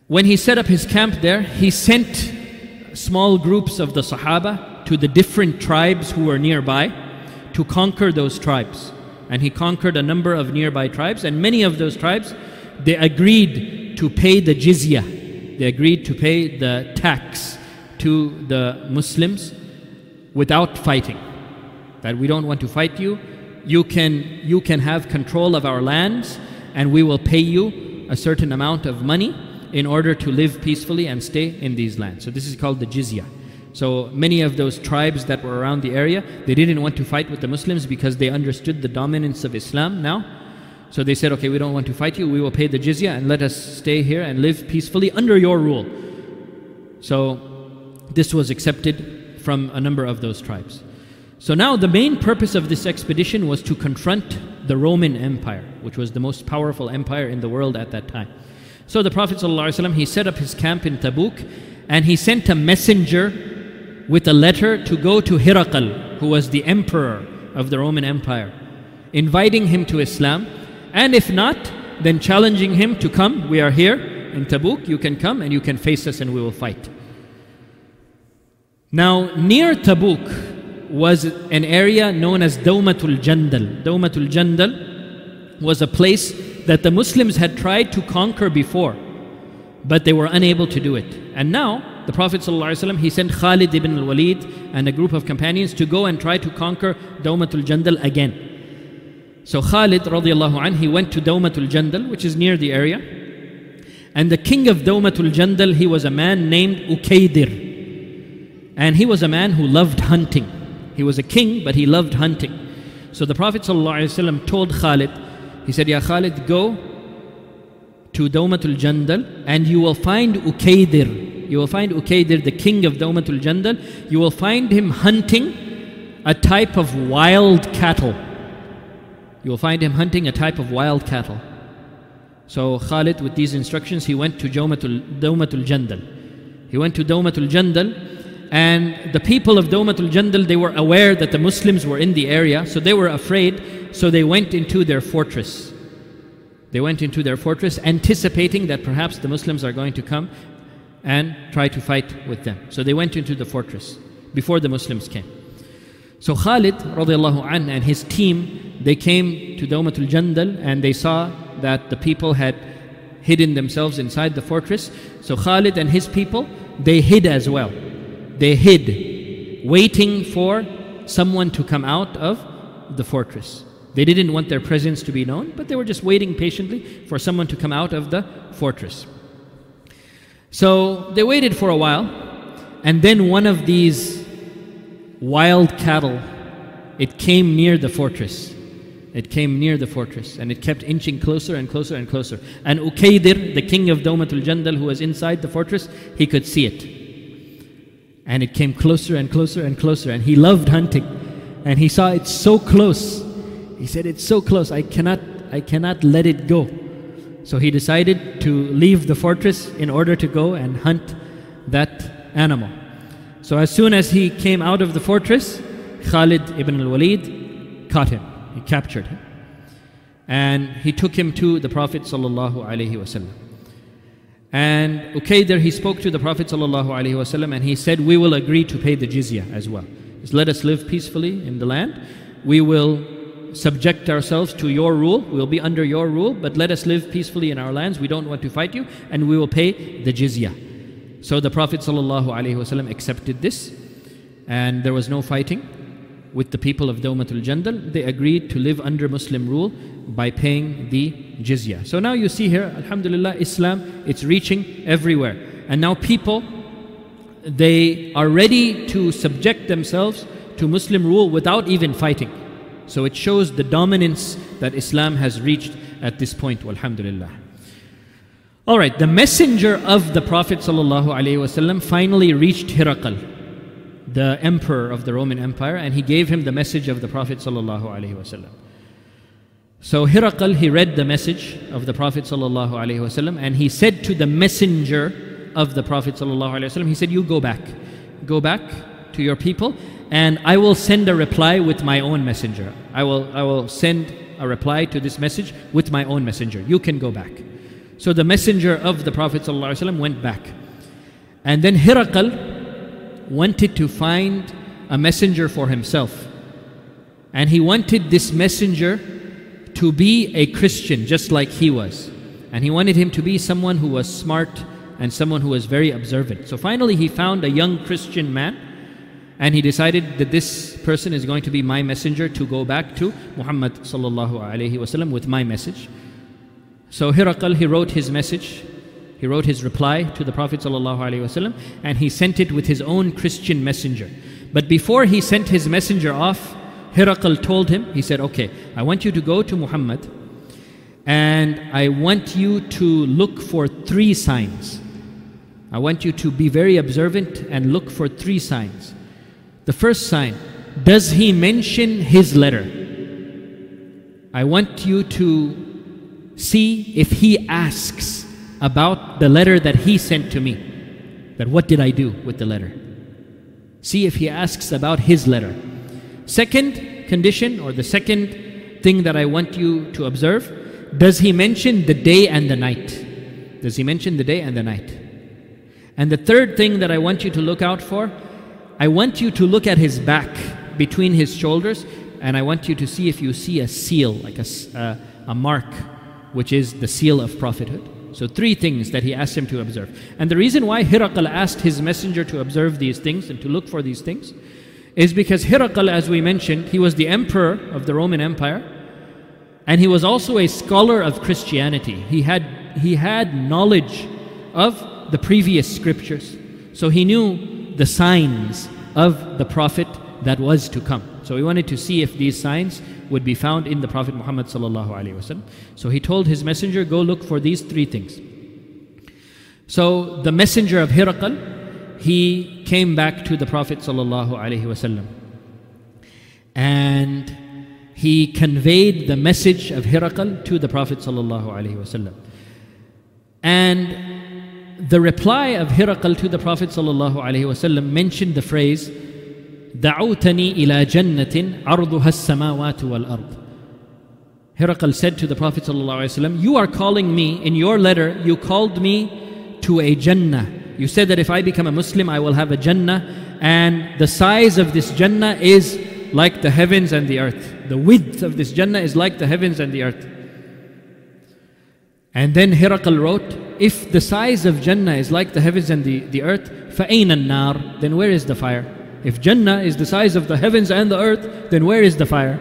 When he set up his camp there, he sent small groups of the Sahaba to the different tribes who were nearby to conquer those tribes. And he conquered a number of nearby tribes, and many of those tribes they agreed to pay the jizya, they agreed to pay the tax to the Muslims without fighting. That we don't want to fight you. You can, you can have control of our lands, and we will pay you a certain amount of money in order to live peacefully and stay in these lands. So, this is called the jizya. So, many of those tribes that were around the area, they didn't want to fight with the Muslims because they understood the dominance of Islam now so they said, okay, we don't want to fight you. We will pay the jizya and let us stay here and live peacefully under your rule. So this was accepted from a number of those tribes. So now the main purpose of this expedition was to confront the Roman Empire, which was the most powerful empire in the world at that time. So the Prophet ﷺ, he set up his camp in Tabuk and he sent a messenger with a letter to go to Hirakal, who was the emperor of the Roman Empire, inviting him to Islam and if not, then challenging him to come. We are here in Tabuk. You can come and you can face us and we will fight. Now, near Tabuk was an area known as Dawmatul Jandal. Dawmatul Jandal was a place that the Muslims had tried to conquer before, but they were unable to do it. And now, the Prophet ﷺ, he sent Khalid ibn al-Walid and a group of companions to go and try to conquer Dawmatul Jandal again. So Khalid radiallahu anh, he went to Dawmatul Jandal, which is near the area. And the king of Dawmatul Jandal, he was a man named Ukaydir. And he was a man who loved hunting. He was a king, but he loved hunting. So the Prophet ﷺ told Khalid, he said, Ya Khalid, go to Dawmatul Jandal and you will find Ukaydir. You will find Ukaydir, the king of Dawmatul Jandal. You will find him hunting a type of wild cattle. You will find him hunting a type of wild cattle. So Khalid, with these instructions, he went to Dawmatul, Jandal. He went to Dawmatul Jandal, and the people of Dawmatul Jandal, they were aware that the Muslims were in the area, so they were afraid, so they went into their fortress. They went into their fortress, anticipating that perhaps the Muslims are going to come and try to fight with them. So they went into the fortress before the Muslims came. So Khalid radiallahu anh, and his team, they came to Dawmatul Jandal and they saw that the people had hidden themselves inside the fortress. So Khalid and his people, they hid as well. They hid, waiting for someone to come out of the fortress. They didn't want their presence to be known, but they were just waiting patiently for someone to come out of the fortress. So they waited for a while, and then one of these wild cattle, it came near the fortress. It came near the fortress and it kept inching closer and closer and closer. And Ukaydir, the king of Dawmatul Jandal, who was inside the fortress, he could see it. And it came closer and closer and closer. And he loved hunting. And he saw it so close. He said, It's so close, I cannot, I cannot let it go. So he decided to leave the fortress in order to go and hunt that animal. So as soon as he came out of the fortress, Khalid ibn al Walid caught him. He captured him. And he took him to the Prophet sallallahu. And Ukaydir, he spoke to the Prophet sallallahu and he said, We will agree to pay the jizya as well. Just let us live peacefully in the land. We will subject ourselves to your rule. We'll be under your rule, but let us live peacefully in our lands. We don't want to fight you, and we will pay the jizya. So the Prophet ﷺ accepted this, and there was no fighting with the people of Dawmatul Jandal. They agreed to live under Muslim rule by paying the jizya. So now you see here, Alhamdulillah, Islam, it's reaching everywhere. And now people, they are ready to subject themselves to Muslim rule without even fighting. So it shows the dominance that Islam has reached at this point, alhamdulillah. All right, the messenger of the Prophet finally reached Hiraqal, the emperor of the Roman Empire, and he gave him the message of the Prophet ﷺ. So Hiraqal, he read the message of the Prophet ﷺ, and he said to the messenger of the Prophet ﷺ, he said, You go back. Go back to your people and I will send a reply with my own messenger. I will, I will send a reply to this message with my own messenger. You can go back. So the messenger of the Prophet ﷺ went back. And then Hiraqal wanted to find a messenger for himself. And he wanted this messenger to be a Christian just like he was. And he wanted him to be someone who was smart and someone who was very observant. So finally, he found a young Christian man and he decided that this person is going to be my messenger to go back to Muhammad with my message. So Hiraqal, he wrote his message, he wrote his reply to the Prophet wasallam, and he sent it with his own Christian messenger. But before he sent his messenger off, Hiraqal told him, he said, Okay, I want you to go to Muhammad and I want you to look for three signs. I want you to be very observant and look for three signs. The first sign, does he mention his letter? I want you to see if he asks about the letter that he sent to me. That what did I do with the letter? See if he asks about his letter. Second condition, or the second thing that I want you to observe, does he mention the day and the night? Does he mention the day and the night? And the third thing that I want you to look out for I want you to look at his back between his shoulders, and I want you to see if you see a seal, like a, uh, a mark, which is the seal of prophethood. So, three things that he asked him to observe. And the reason why Hiraqal asked his messenger to observe these things and to look for these things is because Hiraqal, as we mentioned, he was the emperor of the Roman Empire, and he was also a scholar of Christianity. He had, he had knowledge of the previous scriptures. So, he knew the signs of the Prophet that was to come. So he wanted to see if these signs would be found in the Prophet Muhammad So he told his messenger, go look for these three things. So the messenger of Hiraqal, he came back to the Prophet sallallahu alaihi wasallam, and he conveyed the message of Hiraqal to the Prophet sallallahu alaihi wasallam. And the reply of Hiraqal to the Prophet ﷺ mentioned the phrase, دعوتني إلى جنة عرضها السماوات والأرض. Hiraqal said to the Prophet ﷺ, You are calling me, in your letter, you called me to a Jannah. You said that if I become a Muslim, I will have a Jannah, and the size of this Jannah is like the heavens and the earth. The width of this Jannah is like the heavens and the earth. And then Hiraqal wrote, if the size of Jannah is like the heavens and the, the earth, فَأَيْنَ النَّارِ Then where is the fire? If Jannah is the size of the heavens and the earth, then where is the fire?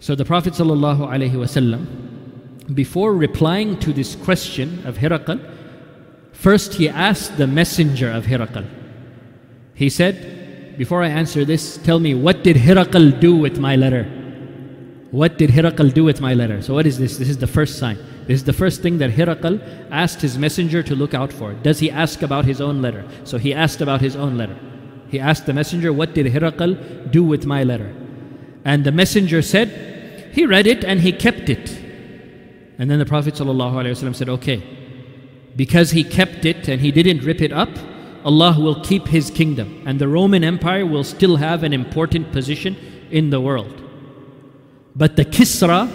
So the Prophet ﷺ, before replying to this question of Hiraqal, first he asked the messenger of Hiraqal. He said, Before I answer this, tell me, what did Hiraqal do with my letter? What did Hirakal do with my letter? So, what is this? This is the first sign. This is the first thing that Hirakal asked his messenger to look out for. Does he ask about his own letter? So, he asked about his own letter. He asked the messenger, What did Hirakal do with my letter? And the messenger said, He read it and he kept it. And then the Prophet ﷺ said, Okay, because he kept it and he didn't rip it up, Allah will keep his kingdom and the Roman Empire will still have an important position in the world. But the Kisra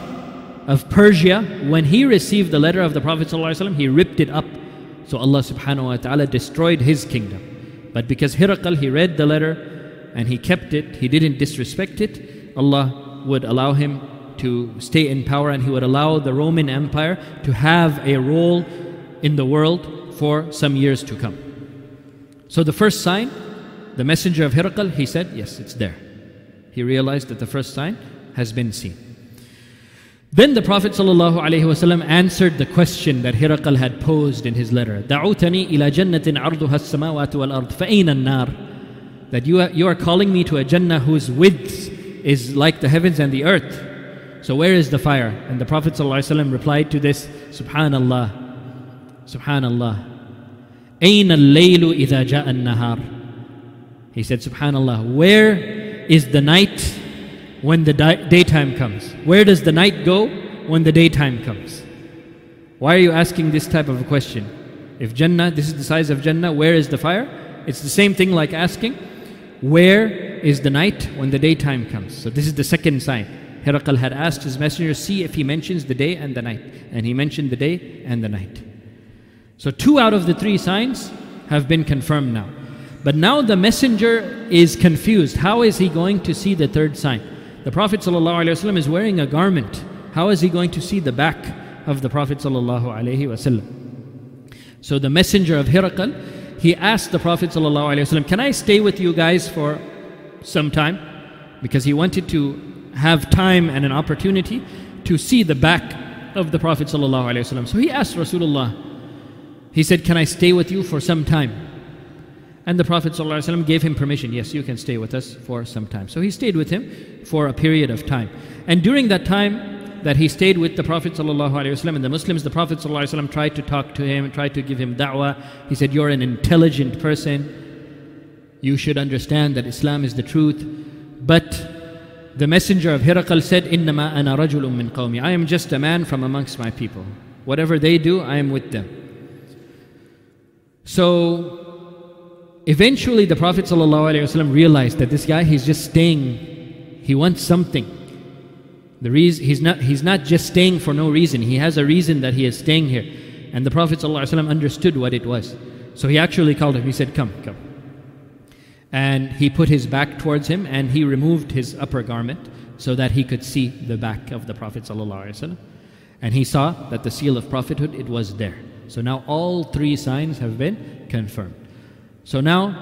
of Persia, when he received the letter of the Prophet ﷺ, he ripped it up. So Allah subhanahu wa ta'ala destroyed his kingdom. But because Hirakal, he read the letter and he kept it, he didn't disrespect it, Allah would allow him to stay in power and he would allow the Roman Empire to have a role in the world for some years to come. So the first sign, the messenger of Hirakal, he said, Yes, it's there. He realized that the first sign has been seen. Then the Prophet ﷺ answered the question that Hirakal had posed in his letter. دعوتني إلى جنة عرضها السماوات والأرض فأين النار? That you are, you are calling me to a Jannah whose width is like the heavens and the earth. So where is the fire? And the Prophet ﷺ replied to this, Subhanallah, Subhanallah. أين الليل إذا جاء النهار? He said, Subhanallah, where is the night when the daytime comes? Where does the night go when the daytime comes? Why are you asking this type of a question? If Jannah, this is the size of Jannah, where is the fire? It's the same thing like asking, where is the night when the daytime comes? So this is the second sign. Herakal had asked his messenger, see if he mentions the day and the night. And he mentioned the day and the night. So two out of the three signs have been confirmed now. But now the messenger is confused. How is he going to see the third sign? The Prophet ﷺ is wearing a garment. How is he going to see the back of the Prophet ﷺ? So the messenger of Hirakal, he asked the Prophet ﷺ, Can I stay with you guys for some time? Because he wanted to have time and an opportunity to see the back of the Prophet ﷺ. So he asked Rasulullah, he said, Can I stay with you for some time? And the Prophet ﷺ gave him permission. Yes, you can stay with us for some time. So he stayed with him for a period of time. And during that time that he stayed with the Prophet ﷺ and the Muslims, the Prophet ﷺ tried to talk to him, tried to give him da'wah. He said, You're an intelligent person. You should understand that Islam is the truth. But the messenger of Hirakal said, Innama ana rajulun min qawmi. I am just a man from amongst my people. Whatever they do, I am with them. So eventually the Prophet ﷺ realized that this guy, he's just staying, he wants something. The reason, he's, not, he's not just staying for no reason, he has a reason that he is staying here. And the Prophet ﷺ understood what it was. So he actually called him, he said, Come, come. And he put his back towards him and he removed his upper garment so that he could see the back of the Prophet ﷺ. And he saw that the seal of prophethood, it was there. So now all three signs have been confirmed. So now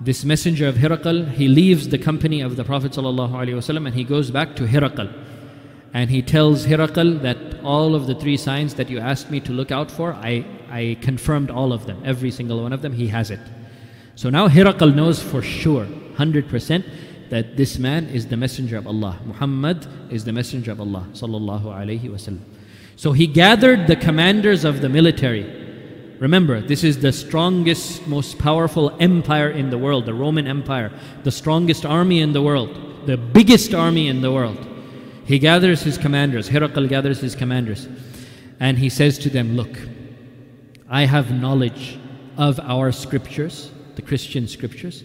this messenger of Hirakal, he leaves the company of the Prophet ﷺ and he goes back to Hirakal. And he tells Hirakal that all of the three signs that you asked me to look out for, I, I confirmed all of them. Every single one of them, he has it. So now Hirakal knows for sure, 100%, that this man is the messenger of Allah. Muhammad is the messenger of Allah. So he gathered the commanders of the military. Remember, this is the strongest, most powerful empire in the world, the Roman Empire, the strongest army in the world, the biggest army in the world. He gathers his commanders, Herakal gathers his commanders, and he says to them, Look, I have knowledge of our scriptures, the Christian scriptures.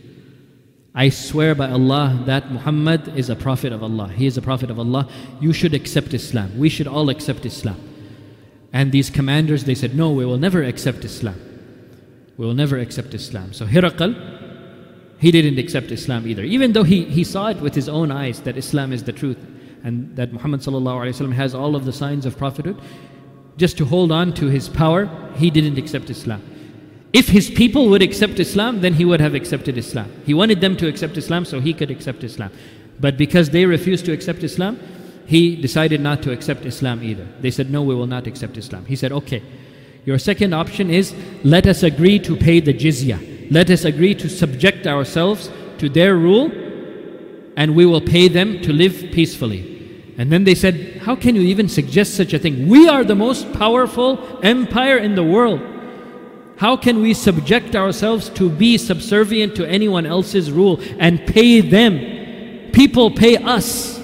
I swear by Allah that Muhammad is a prophet of Allah. He is a prophet of Allah. You should accept Islam. We should all accept Islam. And these commanders, they said, No, we will never accept Islam. We will never accept Islam. So Hiraqal, he didn't accept Islam either. Even though he, he saw it with his own eyes that Islam is the truth and that Muhammad has all of the signs of prophethood, just to hold on to his power, he didn't accept Islam. If his people would accept Islam, then he would have accepted Islam. He wanted them to accept Islam so he could accept Islam. But because they refused to accept Islam, he decided not to accept Islam either. They said, No, we will not accept Islam. He said, Okay, your second option is let us agree to pay the jizya. Let us agree to subject ourselves to their rule, and we will pay them to live peacefully. And then they said, How can you even suggest such a thing? We are the most powerful empire in the world. How can we subject ourselves to be subservient to anyone else's rule and pay them? People pay us.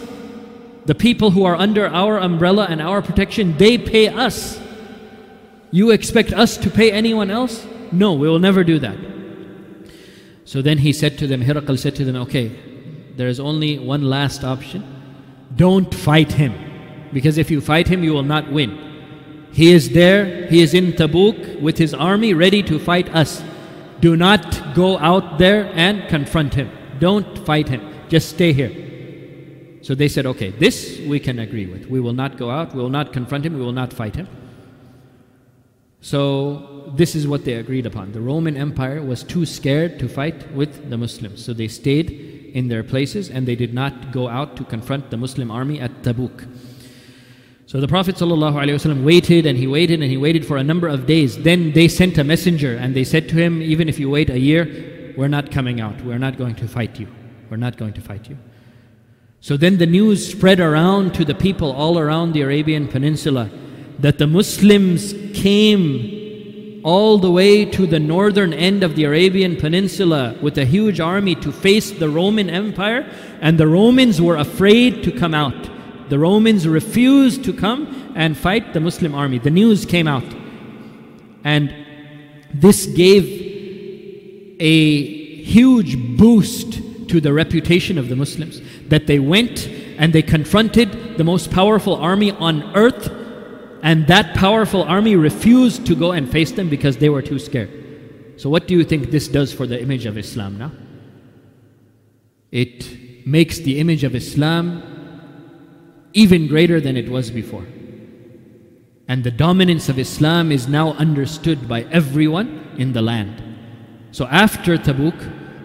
The people who are under our umbrella and our protection, they pay us. You expect us to pay anyone else? No, we will never do that. So then he said to them, Herakl said to them, Okay, there is only one last option. Don't fight him. Because if you fight him, you will not win. He is there, he is in Tabuk with his army ready to fight us. Do not go out there and confront him. Don't fight him. Just stay here. So they said, okay, this we can agree with. We will not go out, we will not confront him, we will not fight him. So this is what they agreed upon. The Roman Empire was too scared to fight with the Muslims. So they stayed in their places and they did not go out to confront the Muslim army at Tabuk. So the Prophet ﷺ waited and he waited and he waited for a number of days. Then they sent a messenger and they said to him, Even if you wait a year, we're not coming out. We're not going to fight you. We're not going to fight you. So then the news spread around to the people all around the Arabian Peninsula that the Muslims came all the way to the northern end of the Arabian Peninsula with a huge army to face the Roman Empire, and the Romans were afraid to come out. The Romans refused to come and fight the Muslim army. The news came out. And this gave a huge boost to the reputation of the Muslims that they went and they confronted the most powerful army on earth, and that powerful army refused to go and face them because they were too scared. So, what do you think this does for the image of Islam now? It makes the image of Islam even greater than it was before. And the dominance of Islam is now understood by everyone in the land. So after Tabuk,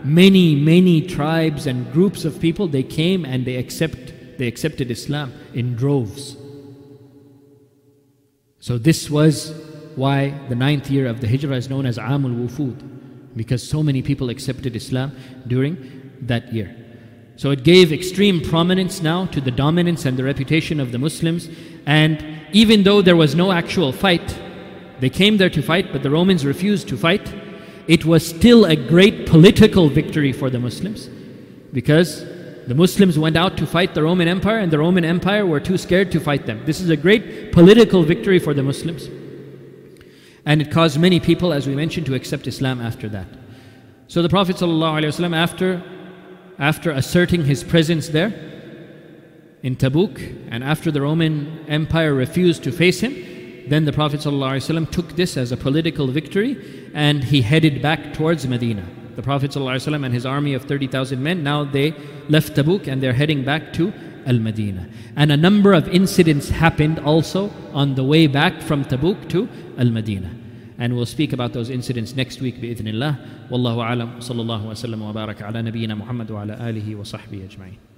many, many tribes and groups of people they came and they accept they accepted Islam in droves. So this was why the ninth year of the Hijrah is known as Amul Wufud, because so many people accepted Islam during that year. So it gave extreme prominence now to the dominance and the reputation of the Muslims. And even though there was no actual fight, they came there to fight, but the Romans refused to fight. It was still a great political victory for the Muslims because the Muslims went out to fight the Roman Empire, and the Roman Empire were too scared to fight them. This is a great political victory for the Muslims. And it caused many people, as we mentioned, to accept Islam after that. So the Prophet ﷺ, after after asserting his presence there in Tabuk, and after the Roman Empire refused to face him, then the Prophet ﷺ took this as a political victory and he headed back towards Medina. The Prophet ﷺ and his army of 30,000 men, now they left Tabuk and they're heading back to Al Medina. And a number of incidents happened also on the way back from Tabuk to Al Medina. And we'll speak about those incidents next week بإذن الله والله أعلم صلى الله وسلم وبارك على نبينا محمد وعلى آله وصحبه أجمعين